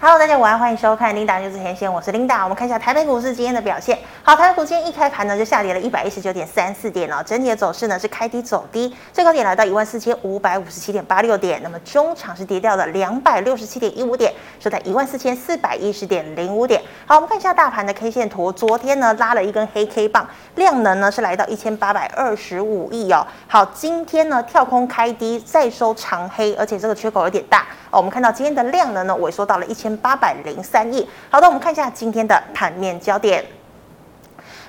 Hello，大家晚安，欢迎收看 Linda 就是前线，我是 Linda。我们看一下台北股市今天的表现。好，台北股今天一开盘呢就下跌了一百一十九点三四点哦，整体的走势呢是开低走低，最高点来到一万四千五百五十七点八六点，那么中场是跌掉了两百六十七点一五点，收在一万四千四百一十点零五点。好，我们看一下大盘的 K 线图，昨天呢拉了一根黑 K 棒，量能呢是来到一千八百二十五亿哦。好，今天呢跳空开低，再收长黑，而且这个缺口有点大哦。我们看到今天的量能呢萎缩到了一千。八百零三亿。好的，我们看一下今天的盘面焦点。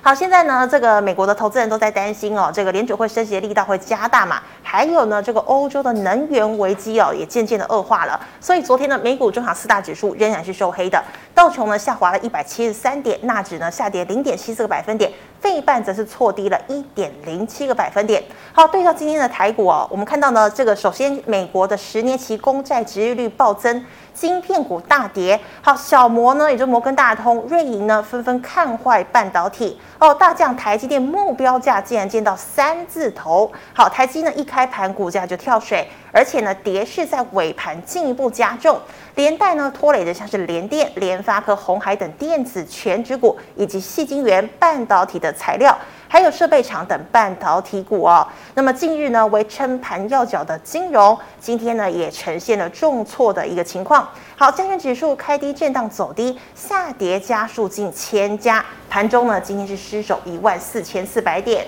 好，现在呢，这个美国的投资人都在担心哦，这个联储会升息的力道会加大嘛？还有呢，这个欧洲的能源危机哦，也渐渐的恶化了。所以昨天呢，美股中场四大指数仍然是收黑的，道琼呢下滑了一百七十三点，纳指呢下跌零点七四个百分点。费半则是挫低了一点零七个百分点。好，对照今天的台股哦，我们看到呢，这个首先美国的十年期公债殖利率暴增，晶片股大跌。好，小摩呢，也就摩根大通、瑞银呢，纷纷看坏半导体。哦，大降台积电目标价竟然见到三字头。好，台积呢一开盘股价就跳水。而且呢，跌势在尾盘进一步加重，连带呢拖累的像是联电、联发科、鸿海等电子全指股，以及细晶圆、半导体的材料，还有设备厂等半导体股哦。那么近日呢，为撑盘要角的金融，今天呢也呈现了重挫的一个情况。好，加权指数开低震荡走低，下跌家数近千家，盘中呢今天是失守一万四千四百点。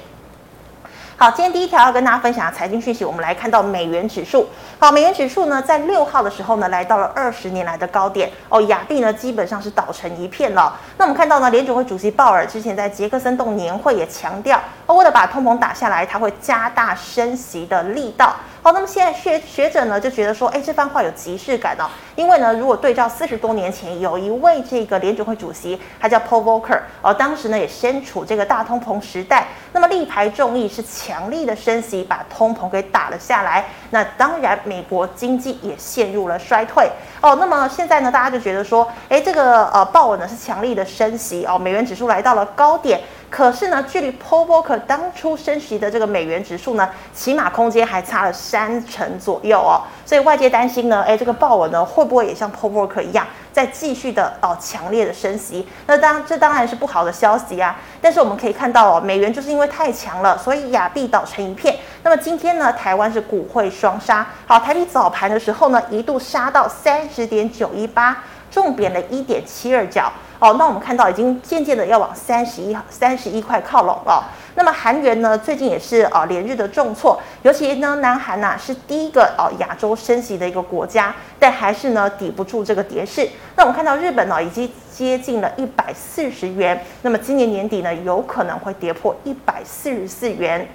好，今天第一条要跟大家分享的财经讯息，我们来看到美元指数。好，美元指数呢，在六号的时候呢，来到了二十年来的高点哦，亚币呢基本上是倒成一片了。那我们看到呢，联准会主席鲍尔之前在杰克森洞年会也强调，哦，为了把通膨打下来，他会加大升息的力道。好，那么现在学学者呢就觉得说，哎，这番话有即视感哦，因为呢，如果对照四十多年前，有一位这个联准会主席，他叫 Paul Volcker，哦，当时呢也身处这个大通膨时代，那么力排众议是强力的升息，把通膨给打了下来。那当然，美国经济也陷入了衰退。哦，那么现在呢，大家就觉得说，哎，这个呃鲍尔呢是强力的升息哦，美元指数来到了高点。可是呢，距离 Paul Volcker 当初升息的这个美元指数呢，起码空间还差了三成左右哦。所以外界担心呢，哎，这个鲍尔呢会不会也像 Paul Volcker 一样，再继续的哦强烈的升息？那当这当然是不好的消息啊。但是我们可以看到哦，美元就是因为太强了，所以亚币倒成一片。那么今天呢，台湾是股汇双杀。好，台币早盘的时候呢，一度杀到三十点九一八，重贬了一点七二角。哦，那我们看到已经渐渐的要往三十一、三十一块靠拢了。那么韩元呢，最近也是啊连日的重挫，尤其呢南韩呐、啊、是第一个哦亚洲升息的一个国家，但还是呢抵不住这个跌势。那我们看到日本呢已经接近了一百四十元，那么今年年底呢有可能会跌破一百四十四元。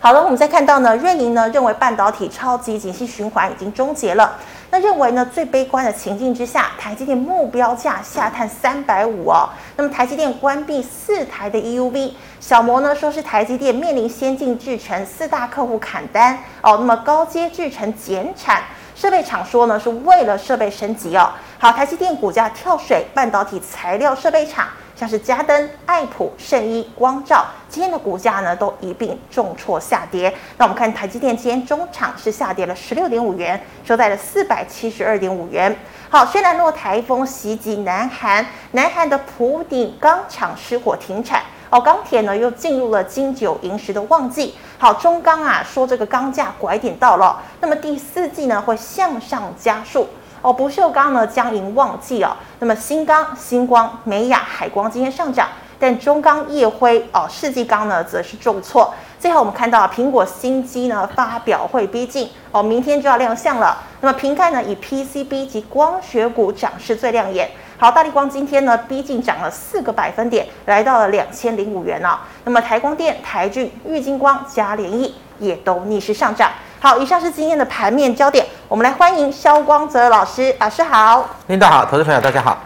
好了，我们再看到呢，瑞银呢认为半导体超级景气循环已经终结了。那认为呢，最悲观的情境之下，台积电目标价下探三百五哦。那么台积电关闭四台的 EUV，小摩呢说是台积电面临先进制程四大客户砍单哦。那么高阶制程减产，设备厂说呢是为了设备升级哦。好，台积电股价跳水，半导体材料设备厂。像是嘉登、爱普、圣一、光照，今天的股价呢都一并重挫下跌。那我们看台积电今天中场是下跌了十六点五元，收在了四百七十二点五元。好，虽然诺台风袭击南韩，南韩的普鼎钢厂失火停产，哦，钢铁呢又进入了金九银十的旺季。好，中钢啊说这个钢价拐点到了，那么第四季呢会向上加速。哦，不锈钢呢将迎旺季哦，那么新钢、新光、美亚、海光今天上涨，但中钢、夜辉哦、世纪钢呢则是重挫。最后我们看到苹果新机呢发表会逼近哦，明天就要亮相了。那么瓶盖呢以 PCB 及光学股涨势最亮眼。好，大力光今天呢逼近涨了四个百分点，来到了两千零五元哦。那么台光电、台俊、玉晶光、嘉联益也都逆势上涨。好，以上是今天的盘面焦点。我们来欢迎肖光泽老师，老师好。领导好，投资朋友大家好。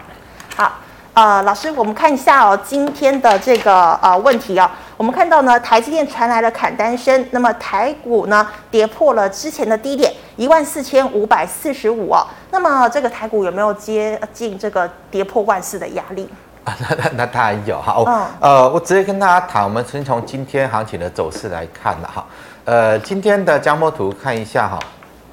好，呃，老师，我们看一下哦，今天的这个呃问题哦，我们看到呢，台积电传来了砍单声，那么台股呢跌破了之前的低点一万四千五百四十五哦，那么这个台股有没有接近这个跌破万四的压力？啊，那那那当然有哈。嗯。呃，我直接跟大家谈，我们先从今天行情的走势来看了哈。呃，今天的江波图看一下哈，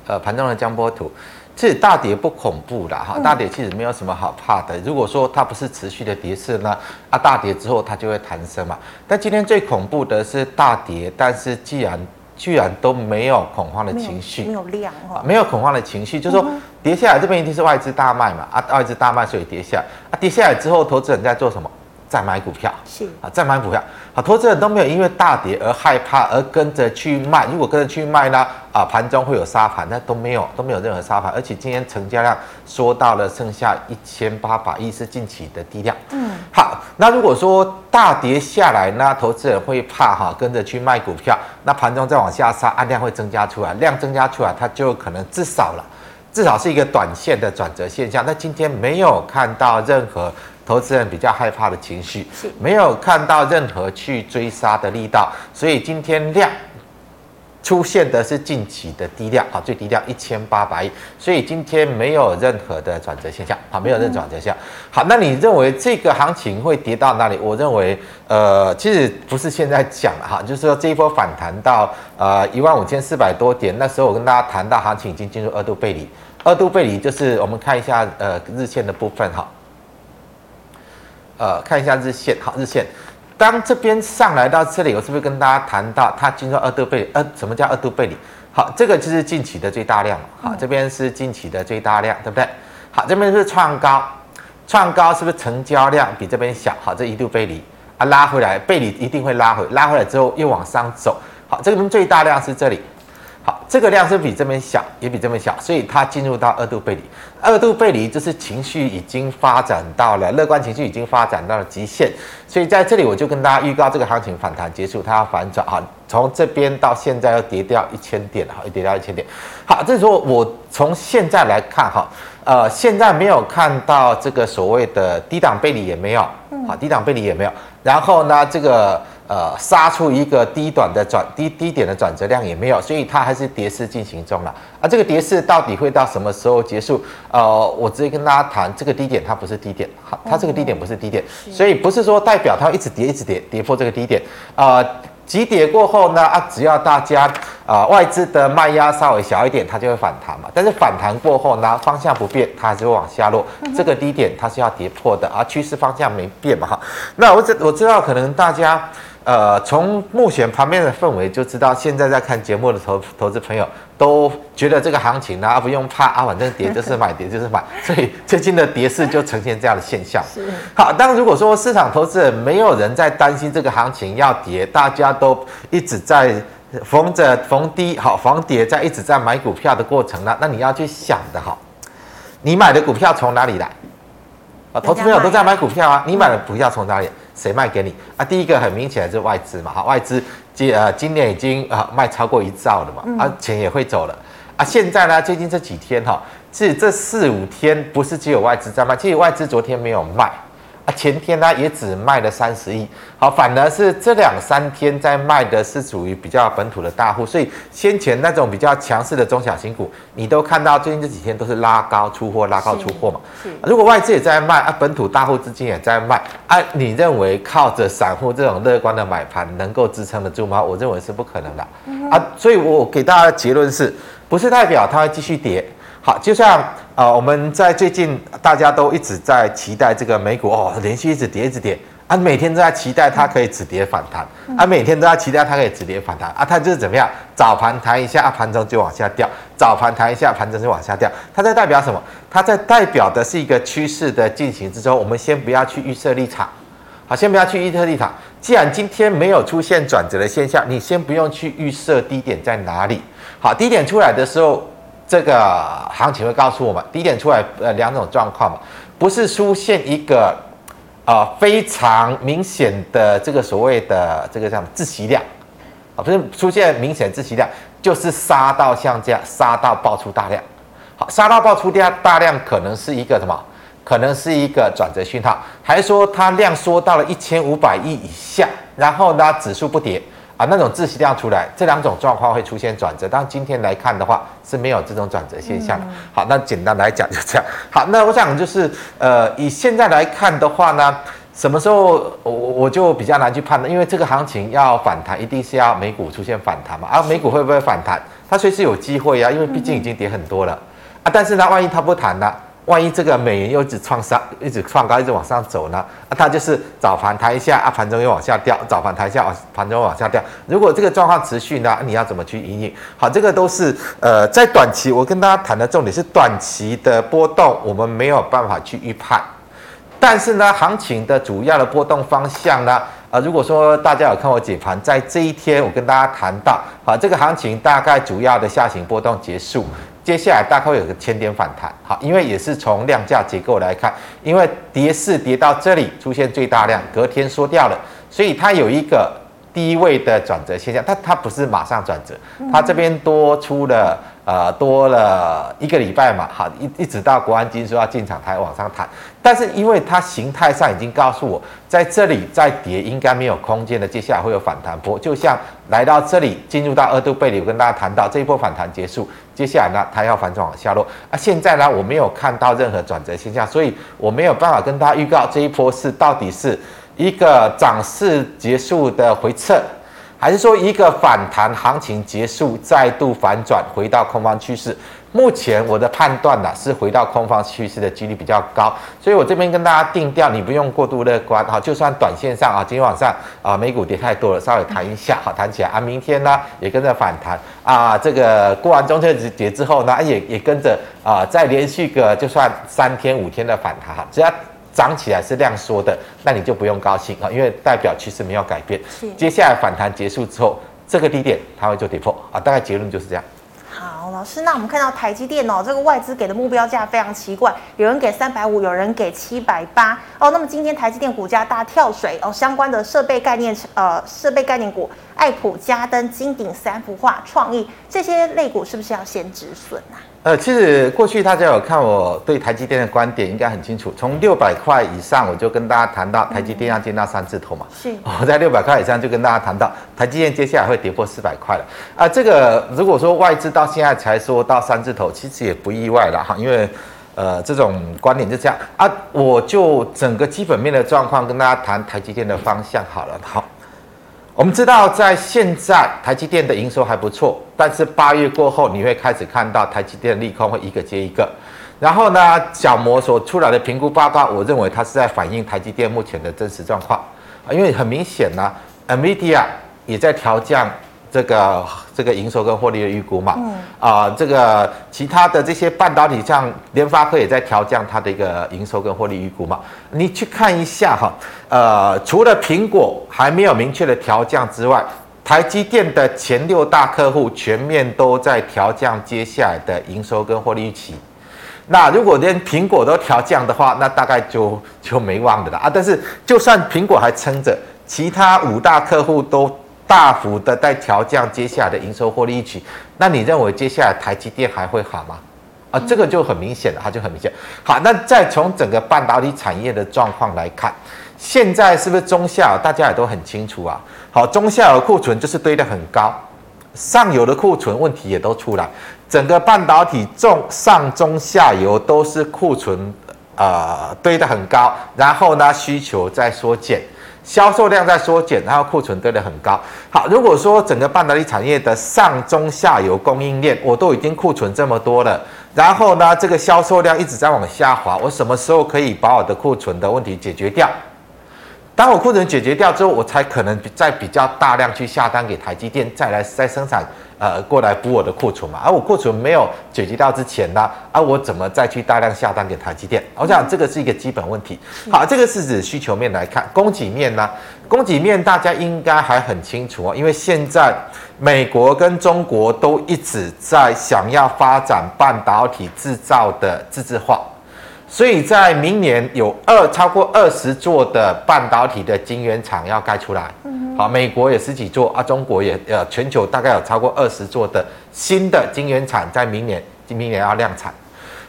呃，盘中的江波图，其实大跌不恐怖的哈，大跌其实没有什么好怕的。如果说它不是持续的跌势呢，啊，大跌之后它就会弹升嘛。但今天最恐怖的是大跌，但是既然居然都没有恐慌的情绪，没有量哈，没有恐慌的情绪，就是说跌下来这边一定是外资大卖嘛，啊，外资大卖所以跌下来，啊，跌下来之后投资人在做什么？再买股票是啊，再买股票，好，投资人都没有因为大跌而害怕而跟着去卖。如果跟着去卖呢，啊，盘中会有杀盘，那都没有，都没有任何杀盘。而且今天成交量缩到了剩下一千八百亿，是近期的低量。嗯，好，那如果说大跌下来呢，投资人会怕哈，跟着去卖股票，那盘中再往下杀，按量会增加出来，量增加出来，它就可能至少了，至少是一个短线的转折现象。那今天没有看到任何。投资人比较害怕的情绪，是没有看到任何去追杀的力道，所以今天量出现的是近期的低量啊，最低量一千八百亿，所以今天没有任何的转折现象啊，没有任何转折现象。好，那你认为这个行情会跌到哪里？我认为，呃，其实不是现在讲了哈，就是说这一波反弹到呃一万五千四百多点，那时候我跟大家谈到行情已经进入二度背离，二度背离就是我们看一下呃日线的部分哈。呃，看一下日线，好，日线，当这边上来到这里，我是不是跟大家谈到它进入二度背离？呃，什么叫二度背离？好，这个就是近期的最大量，好，这边是近期的最大量，对不对？好，这边是创高，创高是不是成交量比这边小？好，这一度背离啊，拉回来，背离一定会拉回，拉回来之后又往上走，好，这边最大量是这里。这个量是比这边小，也比这边小，所以它进入到二度背离。二度背离就是情绪已经发展到了乐观情绪已经发展到了极限，所以在这里我就跟大家预告，这个行情反弹结束，它要反转啊，从这边到现在要跌掉一千点，好，跌掉一千点。好，这时候我从现在来看哈，呃，现在没有看到这个所谓的低档背离也没有，好，低档背离也没有，然后呢，这个。呃，杀出一个低短的转低低点的转折量也没有，所以它还是跌势进行中了。啊，这个跌势到底会到什么时候结束？呃，我直接跟大家谈，这个低点它不是低点，好，它这个低点不是低点，所以不是说代表它一直跌一直跌跌破这个低点。呃，急跌过后呢，啊，只要大家啊、呃、外资的卖压稍微小一点，它就会反弹嘛。但是反弹过后呢，方向不变，它还是会往下落。这个低点它是要跌破的，而趋势方向没变嘛哈。那我知我知道可能大家。呃，从目前旁边的氛围就知道，现在在看节目的投投资朋友都觉得这个行情呢、啊、不用怕啊，反正跌就是买，跌就是买，所以最近的跌势就呈现这样的现象。是。好，但如果说市场投资人没有人在担心这个行情要跌，大家都一直在逢着逢低好逢跌，在一直在买股票的过程呢，那你要去想的哈，你买的股票从哪里来？啊，投资朋友都在买股票啊，你买的股票从哪里？谁卖给你啊？第一个很明显的是外资嘛，哈，外资今呃今年已经啊卖超过一兆了嘛，啊钱也会走了啊。现在呢，最近这几天哈，是这四五天不是只有外资在卖，其实外资昨天没有卖。啊，前天呢也只卖了三十亿，好，反而是这两三天在卖的是属于比较本土的大户，所以先前那种比较强势的中小型股，你都看到最近这几天都是拉高出货，拉高出货嘛。是。如果外资也在卖啊，本土大户资金也在卖啊，你认为靠着散户这种乐观的买盘能够支撑得住吗？我认为是不可能的。嗯、啊，所以我给大家的结论是，不是代表它会继续跌。好，就像呃，我们在最近大家都一直在期待这个美股哦，连续一直跌，一直跌啊，每天都在期待它可以止跌反弹啊，每天都在期待它可以止跌反弹啊，它就是怎么样？早盘弹一下，啊，盘中就往下掉；早盘弹一下，盘中就往下掉。它在代表什么？它在代表的是一个趋势的进行之中。我们先不要去预设立场，好，先不要去预设立场。既然今天没有出现转折的现象，你先不用去预设低点在哪里。好，低点出来的时候。这个行情会告诉我们，低点出来呃两种状况嘛，不是出现一个呃非常明显的这个所谓的这个叫窒息量啊，不是出现明显窒息量，就是杀到像这样杀到爆出大量，好，杀到爆出大大量可能是一个什么？可能是一个转折讯号，还说它量缩到了一千五百亿以下，然后呢指数不跌？啊，那种窒息量出来，这两种状况会出现转折。但今天来看的话，是没有这种转折现象的。好，那简单来讲就这样。好，那我想就是，呃，以现在来看的话呢，什么时候我我就比较难去判断，因为这个行情要反弹，一定是要美股出现反弹嘛。而、啊、美股会不会反弹？它随时有机会啊，因为毕竟已经跌很多了。啊，但是呢，万一它不弹呢？万一这个美元又一直创上，一直创高，一直往上走呢？啊，它就是早盘抬一下啊，盘中又往下掉，早盘抬一下，啊，盘中又往下掉。如果这个状况持续呢，你要怎么去因应？好，这个都是呃，在短期，我跟大家谈的重点是短期的波动，我们没有办法去预判。但是呢，行情的主要的波动方向呢，啊，如果说大家有看我解盘，在这一天我跟大家谈到，啊，这个行情大概主要的下行波动结束。接下来大概会有个千点反弹，好，因为也是从量价结构来看，因为跌势跌到这里出现最大量，隔天缩掉了，所以它有一个低位的转折现象，它它不是马上转折，它这边多出了。呃，多了一个礼拜嘛，好，一一直到国安金说要进场才往上弹，但是因为它形态上已经告诉我，在这里再跌应该没有空间的，接下来会有反弹波，就像来到这里进入到二度背离，我跟大家谈到这一波反弹结束，接下来呢，它要反转往下落，啊，现在呢，我没有看到任何转折现象，所以我没有办法跟大家预告这一波是到底是一个涨势结束的回撤。还是说一个反弹行情结束，再度反转回到空方趋势？目前我的判断呢是回到空方趋势的几率比较高，所以我这边跟大家定调，你不用过度乐观哈。就算短线上啊，今天晚上啊美股跌太多了，稍微弹一下，好弹起来啊，明天呢也跟着反弹啊。这个过完中秋节之后呢，也也跟着啊再连续个就算三天五天的反弹哈，只要。涨起来是量缩的，那你就不用高兴啊，因为代表趋势没有改变。是，接下来反弹结束之后，这个低点它会做跌破啊，大概结论就是这样。好，老师，那我们看到台积电哦，这个外资给的目标价非常奇怪，有人给三百五，有人给七百八哦。那么今天台积电股价大跳水哦，相关的设备概念呃设备概念股，爱普、嘉登、金鼎、三幅画、创意这些类股是不是要先止损啊？呃，其实过去大家有看我对台积电的观点，应该很清楚。从六百块以上，我就跟大家谈到台积电要见到三字头嘛。是。我在六百块以上就跟大家谈到台积电接下来会跌破四百块了。啊，这个如果说外资到现在才说到三字头，其实也不意外了哈，因为呃这种观点就这样啊。我就整个基本面的状况跟大家谈台积电的方向好了，好。我们知道，在现在台积电的营收还不错，但是八月过后，你会开始看到台积电利空会一个接一个。然后呢，小摩所出来的评估报告，我认为它是在反映台积电目前的真实状况啊，因为很明显呢，NVIDIA 也在调降。这个这个营收跟获利的预估嘛，嗯啊，这个其他的这些半导体，像联发科也在调降它的一个营收跟获利预估嘛。你去看一下哈，呃，除了苹果还没有明确的调降之外，台积电的前六大客户全面都在调降接下来的营收跟获利预期。那如果连苹果都调降的话，那大概就就没望的了啊。但是就算苹果还撑着，其他五大客户都。大幅的在调降接下来的营收获利预期，那你认为接下来台积电还会好吗？啊，这个就很明显了，它就很明显。好，那再从整个半导体产业的状况来看，现在是不是中下游？大家也都很清楚啊。好，中下游库存就是堆得很高，上游的库存问题也都出来，整个半导体中上中下游都是库存，呃，堆得很高，然后呢，需求在缩减。销售量在缩减，然后库存堆得很高。好，如果说整个半导体产业的上中下游供应链，我都已经库存这么多了，然后呢，这个销售量一直在往下滑，我什么时候可以把我的库存的问题解决掉？当我库存解决掉之后，我才可能再比较大量去下单给台积电，再来再生产。呃，过来补我的库存嘛，而、啊、我库存没有解决掉之前呢，而、啊、我怎么再去大量下单给台积电？我想这个是一个基本问题。好，这个是指需求面来看，供给面呢？供给面大家应该还很清楚哦，因为现在美国跟中国都一直在想要发展半导体制造的自制化。所以在明年有二超过二十座的半导体的晶圆厂要盖出来，好，美国有十几座啊，中国也呃，全球大概有超过二十座的新的晶圆厂在明年，明年要量产。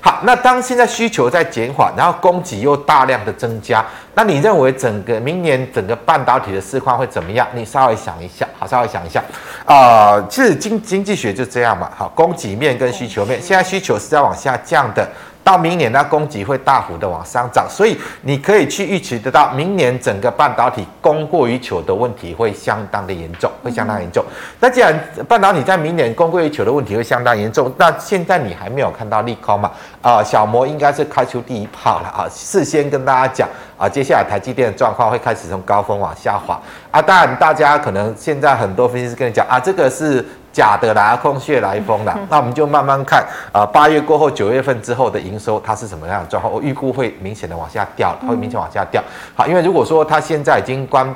好，那当现在需求在减缓，然后供给又大量的增加，那你认为整个明年整个半导体的市况会怎么样？你稍微想一下，好，稍微想一下啊、呃，其实经经济学就这样嘛，好，供给面跟需求面，现在需求是在往下降的。到明年那供给会大幅的往上涨，所以你可以去预期得到，明年整个半导体供过于求的问题会相当的严重，会相当严重。那既然半导体在明年供过于求的问题会相当严重，那现在你还没有看到利空嘛？啊，小摩应该是开出第一炮了啊！事先跟大家讲啊，接下来台积电的状况会开始从高峰往下滑啊。当然，大家可能现在很多分析师跟你讲啊，这个是。假的啦，空穴来风啦。那我们就慢慢看啊，八月过后，九月份之后的营收，它是什么样的状况？我预估会明显的往下掉，它会明显往下掉。好，因为如果说它现在已经关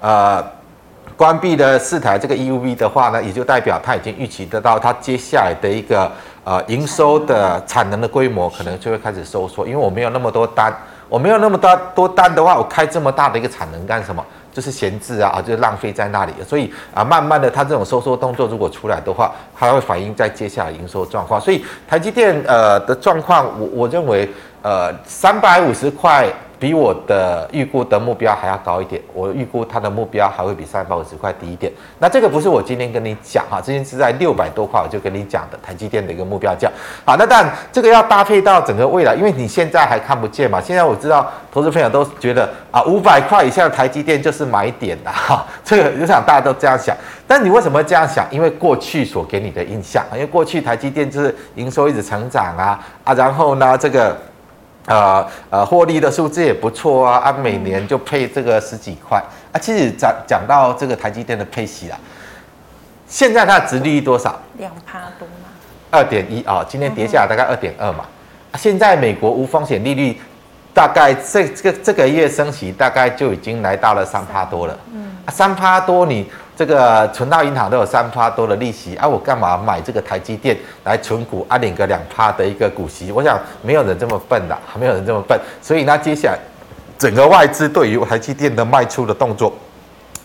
呃关闭了四台这个 EUV 的话呢，也就代表它已经预期得到它接下来的一个呃营收的产能的规模可能就会开始收缩，因为我没有那么多单，我没有那么多多单的话，我开这么大的一个产能干什么？就是闲置啊，就是浪费在那里，所以啊，慢慢的，它这种收缩动作如果出来的话，它会反映在接下来营收状况。所以台积电呃的状况，我我认为呃三百五十块。比我的预估的目标还要高一点，我预估它的目标还会比三百五十块低一点。那这个不是我今天跟你讲哈，之前是在六百多块我就跟你讲的台积电的一个目标价。好，那当然这个要搭配到整个未来，因为你现在还看不见嘛。现在我知道投资朋友都觉得啊，五百块以下的台积电就是买点的哈。这个我想大家都这样想，但你为什么这样想？因为过去所给你的印象，因为过去台积电就是营收一直成长啊啊，然后呢这个。呃呃，获利的数字也不错啊，啊，每年就配这个十几块啊。其实讲讲到这个台积电的配息啦，现在它的值利率多少？两趴多吗？二点一啊，今天跌下来大概二点二嘛。现在美国无风险利率大概这这个这个月升息大概就已经来到了三趴多了。嗯，三趴多你。这个存到银行都有三趴多的利息啊，我干嘛买这个台积电来存股啊，领个两趴的一个股息？我想没有人这么笨的，还没有人这么笨。所以呢，接下来整个外资对于台积电的卖出的动作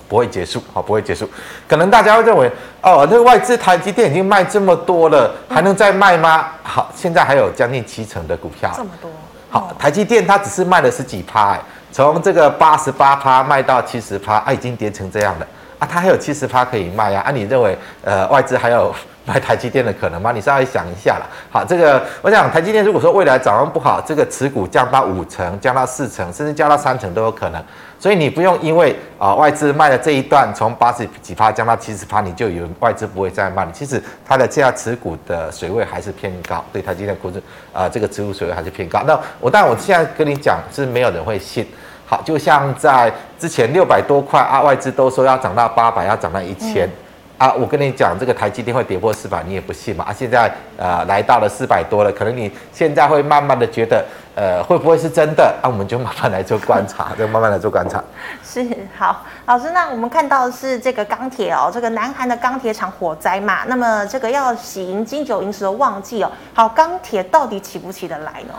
不会结束，好，不会结束。可能大家会认为，哦，那个外资台积电已经卖这么多了，还能再卖吗？好，现在还有将近七成的股票，这么多。好，台积电它只是卖了十几趴，哎，从这个八十八趴卖到七十趴，啊，已经跌成这样了。啊，它还有七十趴可以卖呀！啊，你认为呃外资还有买台积电的可能吗？你稍微想一下啦。好，这个我想台积电如果说未来展望不好，这个持股降到五成、降到四成，甚至降到三成都有可能。所以你不用因为啊、外资卖了这一段从八十几趴降到七十趴，你就以为外资不会再卖。其实它的这样持股的水位还是偏高，对台积电估值啊这个持股水位还是偏高。那我但我现在跟你讲是没有人会信。好，就像在之前六百多块啊，外资都说要涨到八百，要涨到一千、嗯、啊。我跟你讲，这个台积电会跌破四百，你也不信嘛？啊，现在呃来到了四百多了，可能你现在会慢慢的觉得，呃，会不会是真的？啊，我们就慢慢来做观察，就慢慢来做观察。是好，老师，那我们看到的是这个钢铁哦，这个南韩的钢铁厂火灾嘛，那么这个要喜迎金九银十的旺季哦，好，钢铁到底起不起得来呢？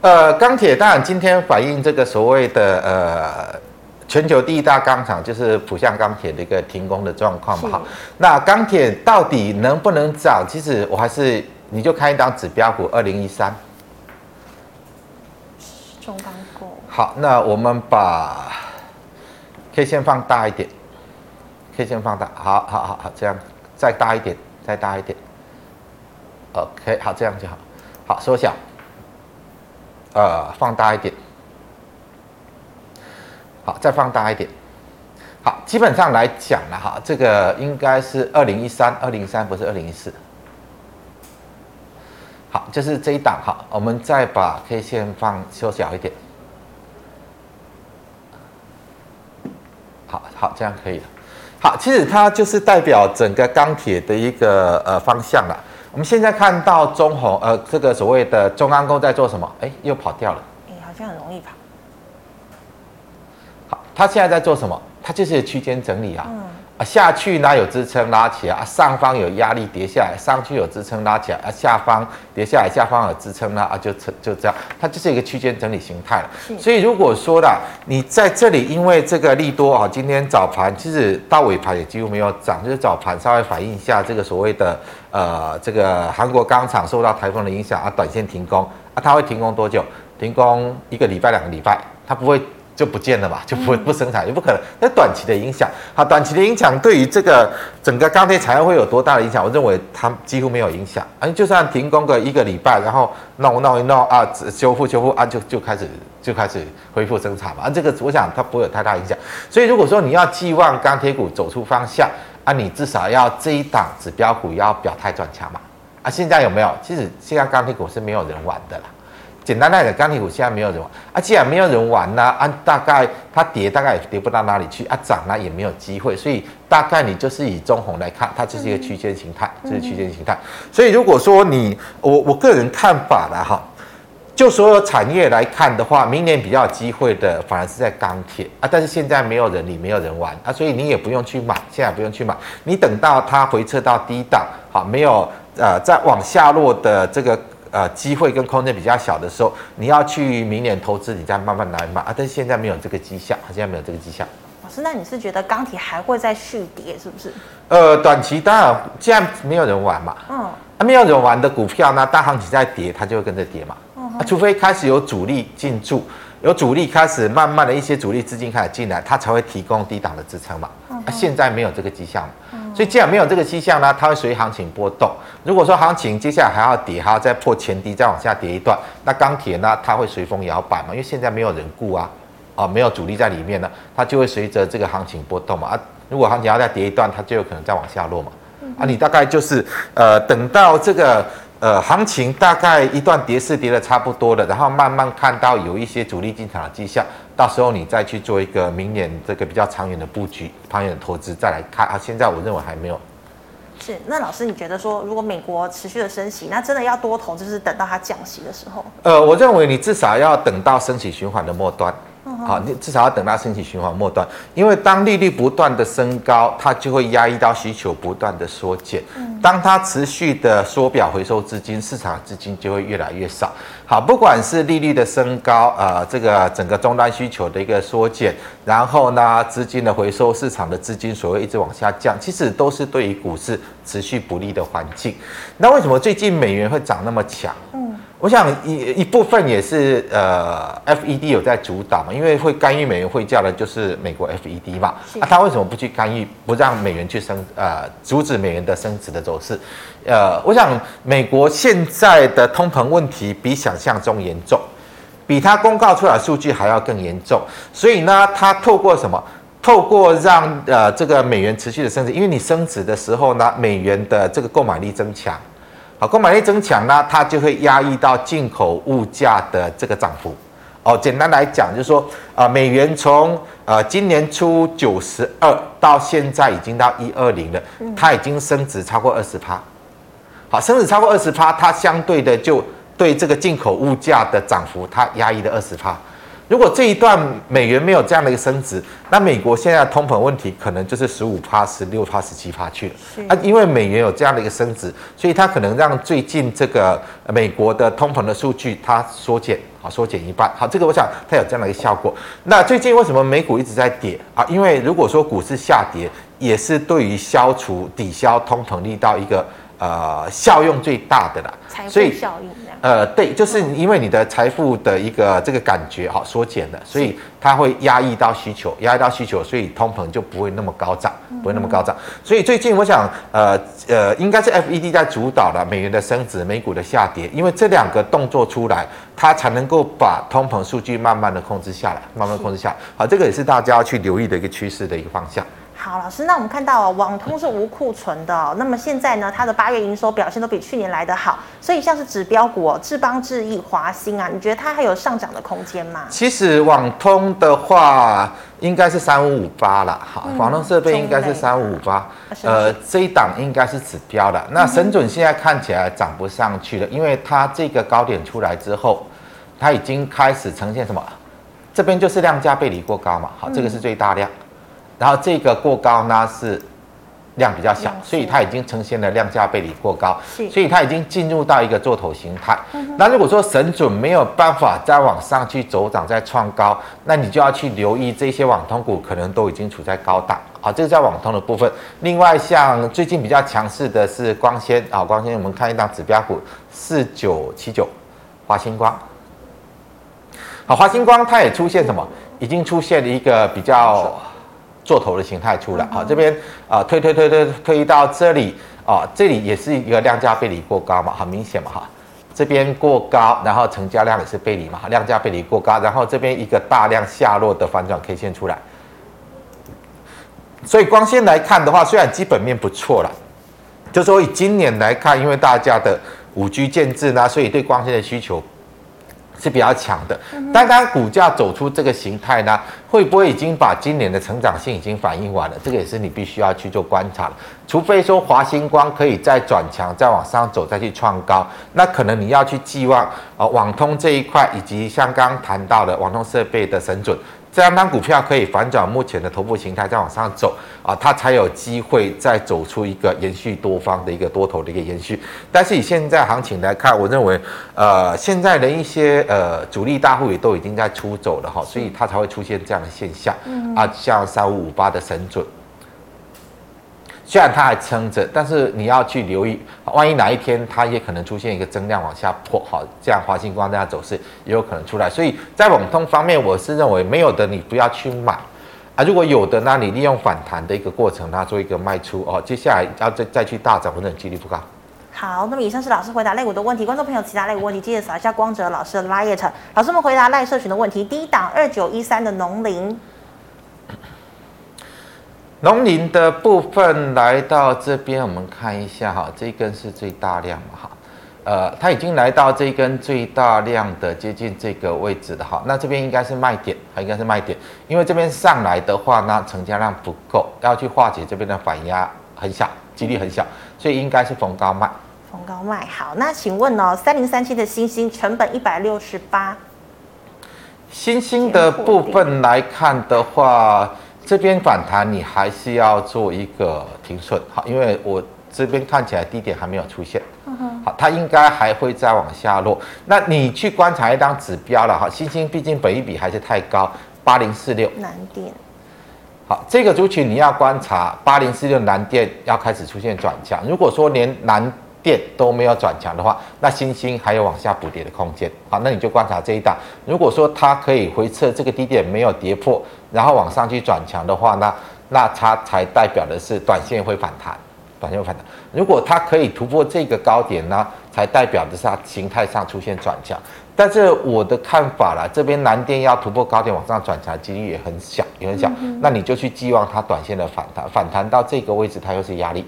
呃，钢铁当然今天反映这个所谓的呃全球第一大钢厂就是浦项钢铁的一个停工的状况嘛。好，那钢铁到底能不能涨？其实我还是你就看一张指标股二零一三，中钢股。好，那我们把 K 线放大一点，K 线放大，好好好好，这样再大一点，再大一点，OK，好，这样就好，好缩小。呃，放大一点，好，再放大一点，好，基本上来讲了哈，这个应该是二零一三，二零一三不是二零一四，好，就是这一档哈，我们再把 K 线放缩小一点，好好，这样可以了，好，其实它就是代表整个钢铁的一个呃方向了。我们现在看到中红，呃，这个所谓的中钢构在做什么？哎，又跑掉了。哎，好像很容易跑。好，它现在在做什么？它就是区间整理啊。嗯。啊，下去呢有支撑拉起来啊，上方有压力跌下来，上去有支撑拉起来啊，下方跌下来，下方有支撑呢啊，就就这样，它就是一个区间整理形态了。所以如果说啦，你在这里因为这个利多啊，今天早盘其实到尾盘也几乎没有涨，就是早盘稍微反映一下这个所谓的呃这个韩国钢厂受到台风的影响啊，短线停工啊，它会停工多久？停工一个礼拜两个礼拜，它不会。就不见了嘛，就不不生产，也不可能。那短期的影响，好，短期的影响对于这个整个钢铁产业会有多大的影响？我认为它几乎没有影响。啊，就算停工个一个礼拜，然后弄弄一弄啊，修复修复啊，就就开始就开始恢复生产嘛。啊，这个我想它不会有太大影响。所以如果说你要寄望钢铁股走出方向，啊，你至少要这一档指标股要表态转强嘛。啊，现在有没有？其实现在钢铁股是没有人玩的啦。简单来讲，钢铁股现在没有人玩啊。既然没有人玩呢，按、啊、大概它跌大概也跌不到哪里去啊，涨呢也没有机会，所以大概你就是以中红来看，它就是一个区间形态，这、就是区间形态。所以如果说你我我个人看法了哈，就所有产业来看的话，明年比较有机会的反而是在钢铁啊，但是现在没有人理，没有人玩啊，所以你也不用去买，现在不用去买，你等到它回撤到低档，好，没有呃再往下落的这个。呃，机会跟空间比较小的时候，你要去明年投资，你再慢慢来买啊。但是现在没有这个迹象，现在没有这个迹象。老师，那你是觉得钢铁还会再续跌，是不是？呃，短期当然，既然没有人玩嘛，嗯，啊，没有人玩的股票呢，大行情在跌，它就会跟着跌嘛。嗯，啊，除非开始有主力进驻，有主力开始慢慢的一些主力资金开始进来，它才会提供低档的支撑嘛。啊，现在没有这个迹象。所以既然没有这个迹象呢，它会随行情波动。如果说行情接下来还要跌，还要再破前低，再往下跌一段，那钢铁呢，它会随风摇摆嘛？因为现在没有人顾啊，啊，没有主力在里面呢，它就会随着这个行情波动嘛。啊，如果行情要再跌一段，它就有可能再往下落嘛。啊，你大概就是呃，等到这个。呃，行情大概一段跌势跌的差不多了，然后慢慢看到有一些主力进场的迹象，到时候你再去做一个明年这个比较长远的布局、长远的投资再来看啊。现在我认为还没有。是，那老师你觉得说，如果美国持续的升息，那真的要多投，就是等到它降息的时候？呃，我认为你至少要等到升息循环的末端。好，你至少要等到升息循环末端，因为当利率不断的升高，它就会压抑到需求不断的缩减。嗯当它持续的缩表回收资金，市场资金就会越来越少。好，不管是利率的升高，呃，这个整个终端需求的一个缩减，然后呢，资金的回收，市场的资金所谓一直往下降，其实都是对于股市持续不利的环境。那为什么最近美元会涨那么强？嗯我想一一部分也是呃，FED 有在主导嘛，因为会干预美元汇价的就是美国 FED 嘛，那他为什么不去干预，不让美元去升，呃，阻止美元的升值的走势？呃，我想美国现在的通膨问题比想象中严重，比他公告出来数据还要更严重，所以呢，他透过什么？透过让呃这个美元持续的升值，因为你升值的时候呢，美元的这个购买力增强。好，购买力增强呢，它就会压抑到进口物价的这个涨幅。哦，简单来讲，就是说，啊，美元从呃今年初九十二到现在已经到一二零了，它已经升值超过二十趴。好，升值超过二十趴，它相对的就对这个进口物价的涨幅，它压抑了二十趴。如果这一段美元没有这样的一个升值，那美国现在的通膨问题可能就是十五趴、十六趴、十七趴去了。啊，因为美元有这样的一个升值，所以它可能让最近这个美国的通膨的数据它缩减，啊，缩减一半。好，这个我想它有这样的一个效果。那最近为什么美股一直在跌啊？因为如果说股市下跌，也是对于消除抵消通膨力道一个呃效用最大的啦。所以效应。呃，对，就是因为你的财富的一个这个感觉哈缩减了，所以它会压抑到需求，压抑到需求，所以通膨就不会那么高涨，不会那么高涨。所以最近我想，呃呃，应该是 FED 在主导了美元的升值，美股的下跌，因为这两个动作出来，它才能够把通膨数据慢慢的控制下来，慢慢控制下来。好，这个也是大家要去留意的一个趋势的一个方向。好，老师，那我们看到网通是无库存的哦，那么现在呢，它的八月营收表现都比去年来得好，所以像是指标股哦，智邦、智易、华兴啊，你觉得它还有上涨的空间吗？其实网通的话，应该是三五五八了，哈，网通设备应该是三五五八，呃，这一档应该是指标的。那神准现在看起来涨不上去了，因为它这个高点出来之后，它已经开始呈现什么？这边就是量价背离过高嘛，好，这个是最大量。然后这个过高呢是量比较小，所以它已经呈现了量价背离过高，所以它已经进入到一个做头形态。那如果说神准没有办法再往上去走涨再创高，那你就要去留意这些网通股可能都已经处在高档。好，这个在网通的部分。另外，像最近比较强势的是光纤啊，光纤我们看一档指标股四九七九，华星光。好，华星光它也出现什么？已经出现了一个比较做头的形态出来。好、嗯，这边啊推推推推推到这里啊，这里也是一个量价背离过高嘛，很明显嘛哈。这边过高，然后成交量也是背离嘛，量价背离过高，然后这边一个大量下落的反转 K 线出来。所以光线来看的话，虽然基本面不错了，就说以今年来看，因为大家的五 G 建制呢，所以对光纤的需求是比较强的。但当股价走出这个形态呢，会不会已经把今年的成长性已经反映完了？这个也是你必须要去做观察。除非说华星光可以再转强，再往上走，再去创高，那可能你要去寄望啊网通这一块，以及像刚刚谈到的网通设备的神准。这样，当股票可以反转目前的头部形态，再往上走啊，它才有机会再走出一个延续多方的一个多头的一个延续。但是以现在行情来看，我认为，呃，现在的一些呃主力大户也都已经在出走了哈，所以它才会出现这样的现象啊，像三五五八的神准。虽然它还撑着，但是你要去留意，万一哪一天它也可能出现一个增量往下破，好，这样华星光这样走势也有可能出来。所以在网通方面，我是认为没有的你不要去买啊，如果有的，那你利用反弹的一个过程，它做一个卖出哦。接下来要再再去大涨，可能几率不高。好，那么以上是老师回答类股的问题，观众朋友其他类股问题记得扫一下光哲老师的 LINE，老师们回答赖社群的问题，第一档二九一三的农林。农林的部分来到这边，我们看一下哈，这一根是最大量嘛哈，呃，它已经来到这一根最大量的接近这个位置的哈，那这边应该是卖点，它应该是卖点，因为这边上来的话呢，成交量不够，要去化解这边的反压很小，几率很小，所以应该是逢高卖。逢高卖，好，那请问哦，三零三七的星星成本一百六十八，星星的部分来看的话。这边反弹，你还是要做一个停损，好，因为我这边看起来低点还没有出现，好，它应该还会再往下落。那你去观察一张指标了，哈，欣兴毕竟本益比还是太高，八零四六。南电，好，这个族群你要观察八零四六南电要开始出现转强。如果说连南电都没有转强的话，那星星还有往下补跌的空间。好，那你就观察这一档。如果说它可以回撤这个低点没有跌破，然后往上去转强的话，那那它才代表的是短线会反弹，短线会反弹。如果它可以突破这个高点呢，才代表的是它形态上出现转强。但是我的看法啦，这边南电要突破高点往上转强几率也很小，也很小。嗯、那你就去寄望它短线的反弹，反弹到这个位置它又是压力。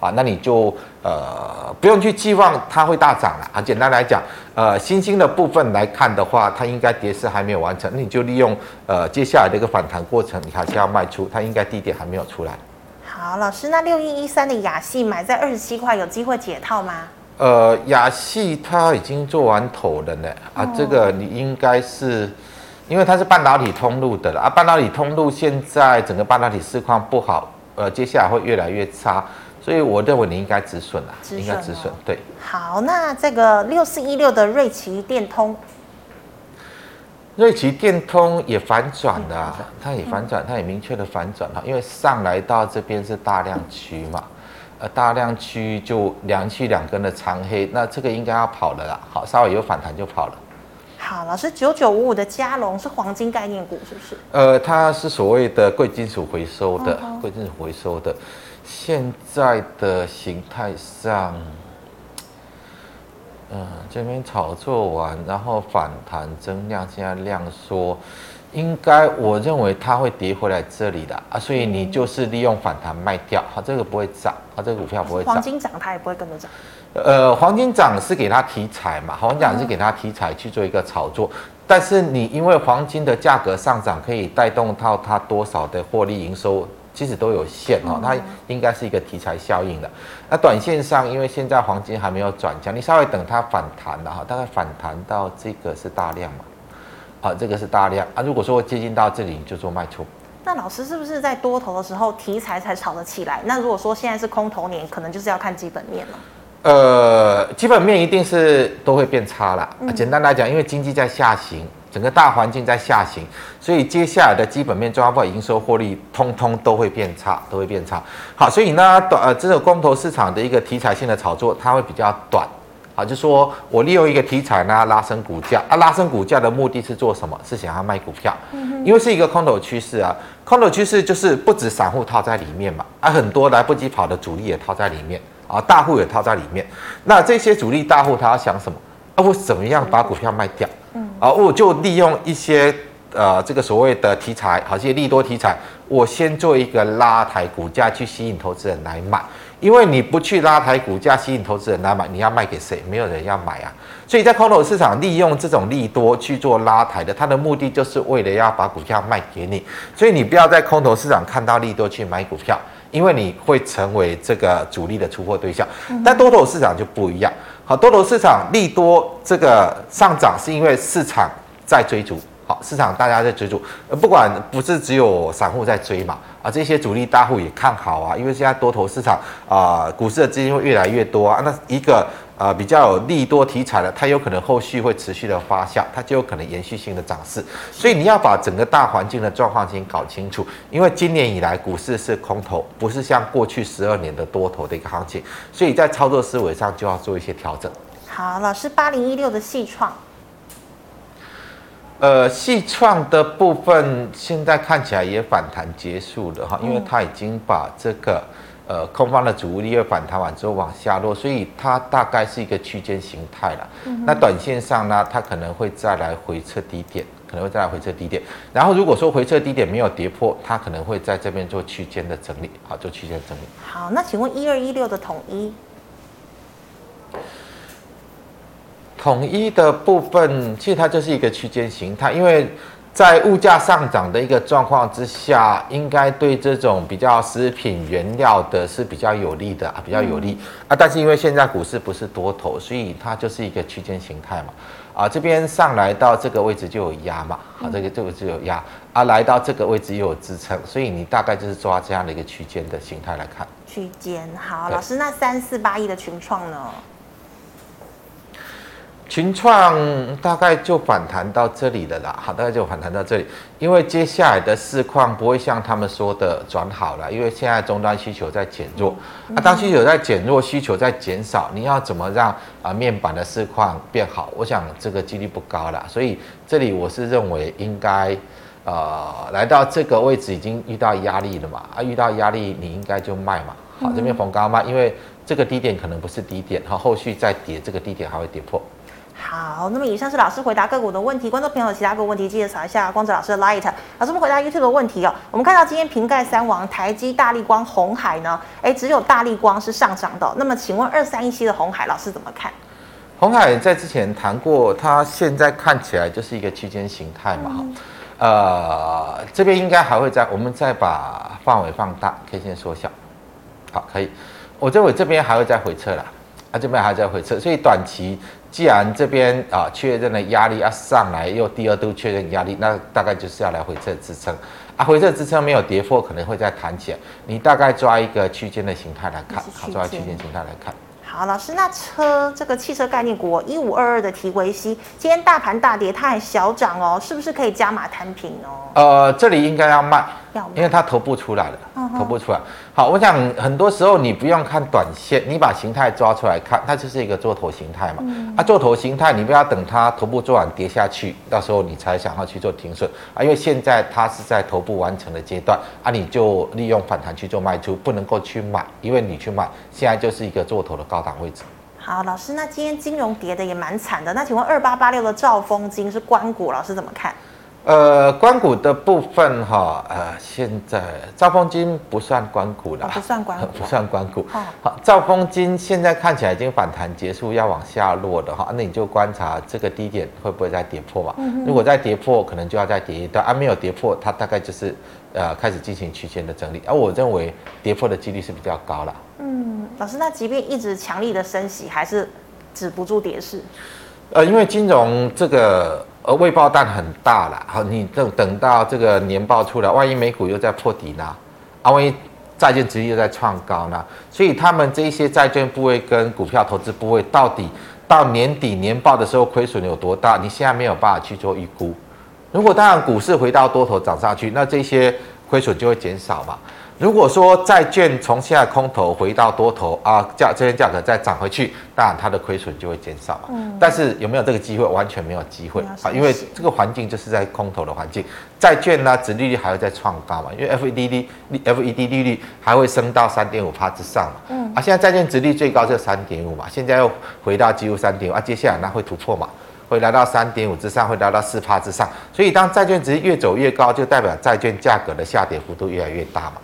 啊，那你就呃不用去寄望它会大涨了啊。简单来讲，呃，新兴的部分来看的话，它应该跌势还没有完成，那你就利用呃接下来的一个反弹过程，你还是要卖出，它应该低点还没有出来。好，老师，那六一一三的亚细买在二十七块，有机会解套吗？呃，亚细它已经做完头了呢，啊，这个你应该是因为它是半导体通路的了啊，半导体通路现在整个半导体市况不好，呃，接下来会越来越差。所以我认为你应该止损了，止应该止损。对，好，那这个六四一六的瑞奇电通，瑞奇电通也反转了，它也反转，它也明确的反转了，因为上来到这边是大量区嘛，呃，大量区就两区两根的长黑，那这个应该要跑了啦。好，稍微有反弹就跑了。好，老师，九九五五的加龙是黄金概念股是不是？呃，它是所谓的贵金属回收的，贵金属回收的。现在的形态上，嗯，这边炒作完，然后反弹增量，现在量缩，应该我认为它会跌回来这里的啊，所以你就是利用反弹卖掉，它这个不会涨，它这个股票不会涨。黄金涨它也不会跟着涨。呃，黄金涨是给它题材嘛，黄金涨是给它题材去做一个炒作，但是你因为黄金的价格上涨，可以带动到它多少的获利营收。其实都有限哦，它应该是一个题材效应的。那短线上，因为现在黄金还没有转强，你稍微等它反弹的哈，大概反弹到这个是大量嘛，啊，这个是大量啊。如果说接近到这里，你就做卖出。那老师是不是在多头的时候题材才炒得起来？那如果说现在是空头年，可能就是要看基本面了。呃，基本面一定是都会变差了。简单来讲，因为经济在下行。整个大环境在下行，所以接下来的基本面抓不好营收获利，通通都会变差，都会变差。好，所以呢，短呃这个光头市场的一个题材性的炒作，它会比较短，好，就说我利用一个题材呢拉升股价啊，拉升股价的目的是做什么？是想要卖股票，因为是一个空头趋势啊。空头趋势就是不止散户套在里面嘛，啊，很多来不及跑的主力也套在里面啊，大户也套在里面。那这些主力大户他要想什么？啊，我怎么样把股票卖掉？嗯啊，我就利用一些呃这个所谓的题材，好，这些利多题材，我先做一个拉抬股价去吸引投资人来买。因为你不去拉抬股价吸引投资人来买，你要卖给谁？没有人要买啊！所以在空头市场利用这种利多去做拉抬的，它的目的就是为了要把股票卖给你。所以你不要在空头市场看到利多去买股票，因为你会成为这个主力的出货对象。但多头市场就不一样，好，多头市场利多这个上涨是因为市场在追逐。好，市场大家在追逐，呃，不管不是只有散户在追嘛，啊，这些主力大户也看好啊，因为现在多头市场啊，股市的资金会越来越多啊，那一个啊比较有利多题材的，它有可能后续会持续的发酵，它就有可能延续性的涨势，所以你要把整个大环境的状况先搞清楚，因为今年以来股市是空头，不是像过去十二年的多头的一个行情，所以在操作思维上就要做一些调整。好，老师，八零一六的细创。呃，细创的部分现在看起来也反弹结束了哈，因为它已经把这个呃空方的主力又反弹完之后往下落，所以它大概是一个区间形态了。那短线上呢，它可能会再来回撤低点，可能会再来回撤低点。然后如果说回撤低点没有跌破，它可能会在这边做区间的整理，好，做区间整理。好，那请问一二一六的统一？统一的部分，其实它就是一个区间形态，因为在物价上涨的一个状况之下，应该对这种比较食品原料的是比较有利的啊，比较有利啊。但是因为现在股市不是多头，所以它就是一个区间形态嘛。啊，这边上来到这个位置就有压嘛，啊，这个这个就有压啊，来到这个位置又有支撑，所以你大概就是抓这样的一个区间的形态来看。区间好，老师，那三四八一的群创呢？群创大概就反弹到这里了啦，好，大概就反弹到这里，因为接下来的市况不会像他们说的转好了，因为现在终端需求在减弱，啊，当需求在减弱，需求在减少，你要怎么让啊面板的市况变好？我想这个几率不高了，所以这里我是认为应该，呃，来到这个位置已经遇到压力了嘛，啊，遇到压力你应该就卖嘛，好，这边逢高卖，因为这个低点可能不是低点，好，后续再跌，这个低点还会跌破。好，那么以上是老师回答个股的问题，观众朋友有其他个股问题记得扫一下光子老师的 Light。老师我们回答 YouTube 的问题哦，我们看到今天瓶盖三王台积、大力光、红海呢，哎，只有大力光是上涨的哦。那么请问二三一七的红海老师怎么看？红海在之前谈过，它现在看起来就是一个区间形态嘛，嗯、呃，这边应该还会再，我们再把范围放大，可以先缩小，好，可以，我认为这边还会再回撤啦，啊，这边还在回撤，所以短期。既然这边啊确认了压力要上来，又第二度确认压力，那大概就是要来回撤支撑啊。回撤支撑没有跌破，可能会再弹起来。你大概抓一个区间的形态来看，好，抓区间形态来看。好，老师，那车这个汽车概念股一五二二的提维西，今天大盘大跌，它还小涨哦，是不是可以加码摊平哦？呃，这里应该要卖，要卖，因为它头部出来了，嗯、头部出来。好，我想很多时候你不用看短线，你把形态抓出来看，它就是一个做头形态嘛。嗯、啊，做头形态，你不要等它头部做完跌下去，到时候你才想要去做停损啊。因为现在它是在头部完成的阶段啊，你就利用反弹去做卖出，不能够去买，因为你去买，现在就是一个做头的高档位置。好，老师，那今天金融跌的也蛮惨的，那请问二八八六的兆丰金是关股，老师怎么看？呃，关股的部分哈，呃，现在兆丰金不算关股了，不算关股，不算关股。好，兆丰金现在看起来已经反弹结束，要往下落的哈，那你就观察这个低点会不会再跌破嘛？如果再跌破，可能就要再跌一段，啊，没有跌破，它大概就是呃开始进行区间的整理，而我认为跌破的几率是比较高了。嗯，老师，那即便一直强力的升息，还是止不住跌势？呃，因为金融这个。而未爆弹很大了，好，你等等到这个年报出来，万一美股又在破底呢？啊，万一债券值又在创高呢？所以他们这些债券部位跟股票投资部位，到底到年底年报的时候亏损有多大？你现在没有办法去做预估。如果当然股市回到多头涨上去，那这些亏损就会减少嘛。如果说债券从现在空头回到多头啊，价这些价格再涨回去，当然它的亏损就会减少嘛。嗯。但是有没有这个机会？完全没有机会啊，因为这个环境就是在空头的环境，债券呢，殖利率还会再创高嘛，因为 FED 利 FED 利率还会升到三点五帕之上嘛。嗯。啊，现在债券殖利率最高就三点五嘛，现在又回到几乎三点五啊，接下来那会突破嘛，会来到三点五之上，会来到四帕之上。所以当债券值越走越高，就代表债券价格的下跌幅度越来越大嘛。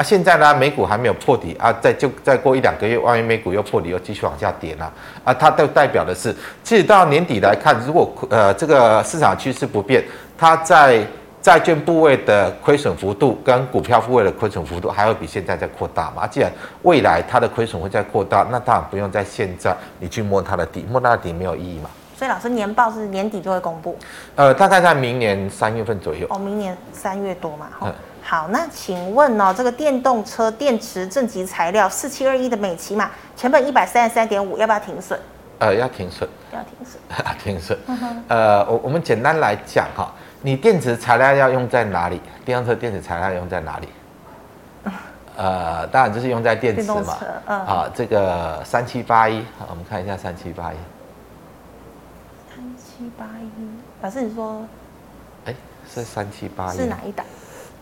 啊，现在呢，美股还没有破底啊，再就再过一两个月，万一美股又破底，又继续往下跌呢？啊，它都代表的是，其实到年底来看，如果呃这个市场趋势不变，它在债券部位的亏损幅度跟股票部位的亏损幅度还会比现在在扩大嘛？既然未来它的亏损会在扩大，那当然不用在现在你去摸它的底，摸它的底没有意义嘛。所以老师年报是年底就会公布？呃，大概在明年三月份左右。哦，明年三月多嘛？嗯。好，那请问呢、哦，这个电动车电池正极材料四七二一的美琪玛，成本一百三十三点五，要不要停损？呃，要停损，要停损，停损。呃，我我们简单来讲哈，你电池材料要用在哪里？电动车电池材料用在哪里？呃，当然就是用在电池嘛。嗯。啊，这个三七八一，我们看一下三七八一。三七八一，老师你说，哎，是三七八一，是哪一档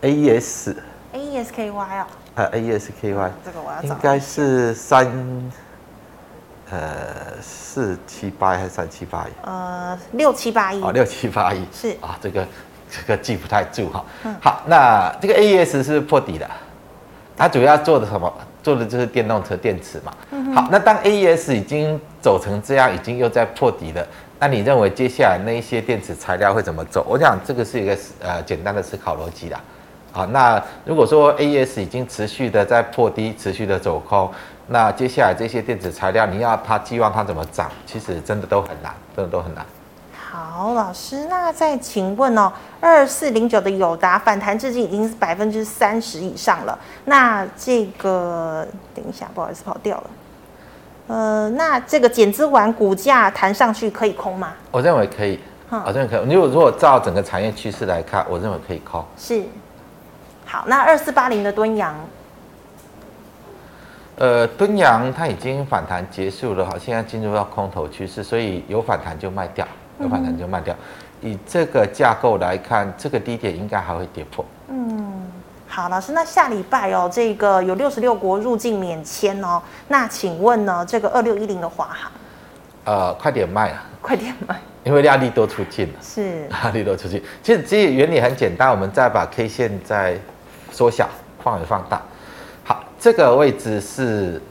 ？A E S A E S K Y 哦，呃 A E S K Y，这个我要应该是三呃四七八还是三七八一？呃六七八一，哦六七八一，是啊这个这个记不太住哈。嗯，好，那这个 A E S 是破底的，它主要做的什么？做的就是电动车电池嘛。嗯，好，那当 A E S 已经走成这样，已经又在破底了。那你认为接下来那一些电池材料会怎么走？我想这个是一个呃简单的思考逻辑啦。好，那如果说 AES 已经持续的在破低，持续的走空，那接下来这些电子材料，你要它寄望它怎么涨，其实真的都很难，真的都很难。好，老师，那再请问哦，二四零九的友达反弹至今已经是百分之三十以上了，那这个等一下，不好意思跑掉了。呃，那这个减资完股价弹上去可以空吗？我认为可以，嗯、我认为可以。如果如果照整个产业趋势来看，我认为可以空。是。好，那二四八零的敦洋，呃，敦洋它已经反弹结束了，好，现在进入到空头趋势，所以有反弹就卖掉，有反弹就卖掉。嗯、以这个架构来看，这个低点应该还会跌破。嗯，好，老师，那下礼拜哦，这个有六十六国入境免签哦，那请问呢，这个二六一零的华航，呃，快点卖啊，快点卖。因为压力都出尽了，是 压力都出尽。其实这原理很简单，我们再把 K 线再。缩小，范围放大。好，这个位置是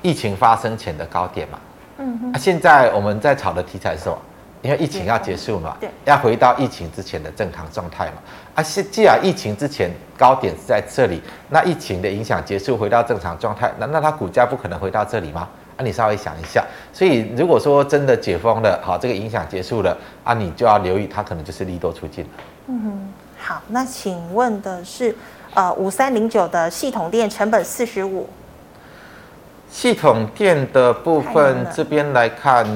疫情发生前的高点嘛？嗯哼。啊，现在我们在炒的题材是什么？因为疫情要结束嘛，对，要回到疫情之前的正常状态嘛。啊，既然疫情之前高点是在这里，那疫情的影响结束，回到正常状态，难道它股价不可能回到这里吗？啊，你稍微想一下。所以如果说真的解封了，好，这个影响结束了，啊，你就要留意它可能就是利多出尽了。嗯哼。好，那请问的是。呃，五三零九的系统电成本四十五，系统电的部分这边来看，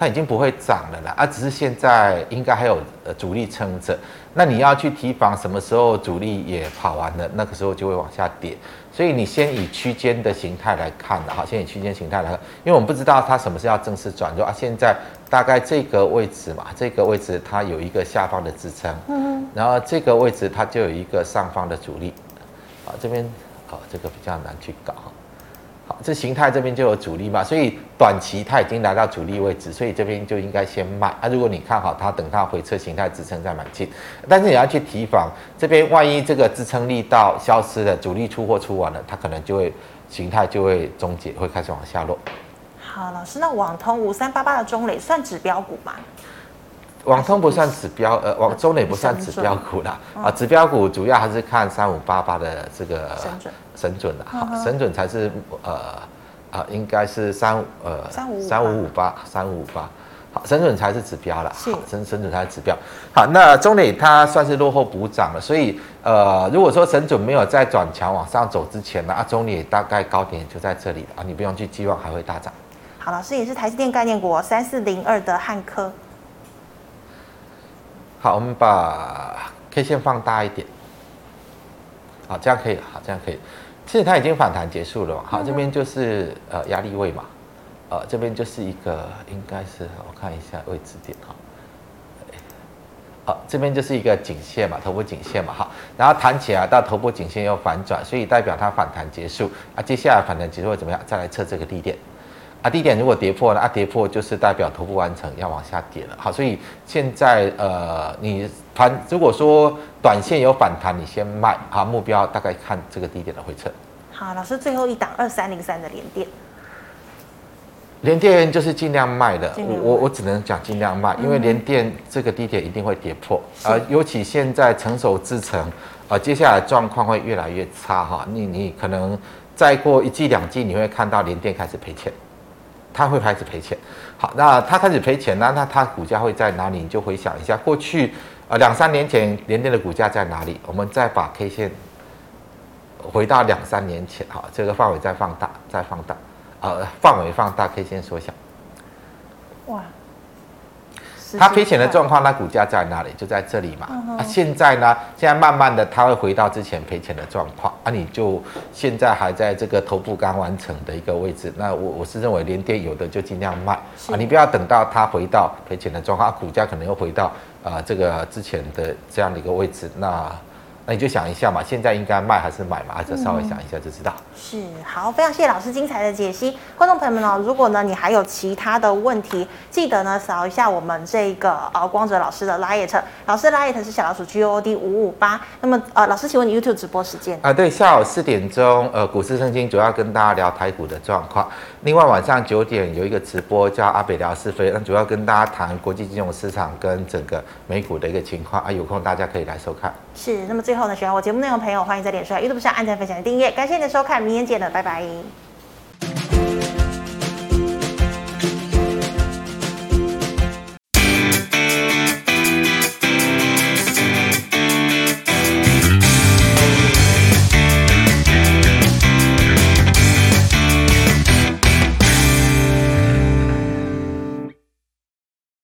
它已经不会涨了啦，啊，只是现在应该还有呃主力撑着。那你要去提防什么时候主力也跑完了，那个时候就会往下跌。所以你先以区间的形态来看的，哈，先以区间形态来看，因为我们不知道它什么时候要正式转弱啊。现在大概这个位置嘛，这个位置它有一个下方的支撑，嗯，然后这个位置它就有一个上方的阻力，啊，这边啊这个比较难去搞。这形态这边就有阻力嘛，所以短期它已经来到阻力位置，所以这边就应该先卖啊。如果你看好它，等它回撤形态支撑再买进，但是你要去提防这边，万一这个支撑力道消失了，主力出货出完了，它可能就会形态就会终结，会开始往下落。好，老师，那网通五三八八的中磊算指标股吗？网通不算指标，呃，网中磊不算指标股啦。啊，指标股主要还是看三五八八的这个神准，神准的，好，神准才是呃啊，应该是三呃三五三五五八三五五八，好，神准才是指标了，好，神神准才是指标。好，那中磊它算是落后补涨了，所以呃，如果说神准没有在转强往上走之前呢，啊，中磊大概高点就在这里了啊，你不用去寄望还会大涨。好，老师也是台积电概念股三四零二的汉科。好，我们把 K 线放大一点。好，这样可以，好，这样可以。其实它已经反弹结束了，好，这边就是呃压力位嘛，呃这边就是一个应该是我看一下位置点哈，好，这边就是一个颈线嘛，头部颈线嘛，好，然后弹起来到头部颈线又反转，所以代表它反弹结束啊，接下来反弹结束会怎么样？再来测这个低点。啊，低点如果跌破了，啊，跌破就是代表头部完成要往下跌了。好，所以现在呃，你盘如果说短线有反弹，你先卖。啊，目标大概看这个低点的回撤。好，老师最后一档二三零三的连电，连电就是尽量卖的。我我我只能讲尽量卖，因为连电这个低点一定会跌破。呃、嗯，尤其现在成熟制程，呃，接下来状况会越来越差哈。你你可能再过一季两季，你会看到连电开始赔钱。他会开始赔钱，好，那他开始赔钱，呢那他股价会在哪里？你就回想一下过去，呃，两三年前联电的股价在哪里？我们再把 K 线回到两三年前，好，这个范围再放大，再放大，呃，范围放大，K 线缩小，哇。它赔钱的状况，那股价在哪里？就在这里嘛。啊，现在呢？现在慢慢的，它会回到之前赔钱的状况。啊，你就现在还在这个头部刚完成的一个位置。那我我是认为连跌有的就尽量卖啊，你不要等到它回到赔钱的状况，股价可能又回到啊这个之前的这样的一个位置。那。那你就想一下嘛，现在应该卖还是买嘛？还是稍微想一下就知道。是，好，非常谢谢老师精彩的解析。观众朋友们呢，如果呢你还有其他的问题，记得呢扫一下我们这个呃光泽老师的 LINE，老师 LINE 是小老鼠 G O D 五五八。那么呃老师，请问你 YouTube 直播时间？啊，对，下午四点钟，呃，股市圣经主要跟大家聊台股的状况。另外晚上九点有一个直播叫阿北聊是非，那主要跟大家谈国际金融市场跟整个美股的一个情况啊，有空大家可以来收看。是，那么最后呢，喜欢我节目内容的朋友，欢迎在脸书、YouTube 上按赞、分享、订阅。感谢你的收看，明天见了，拜拜。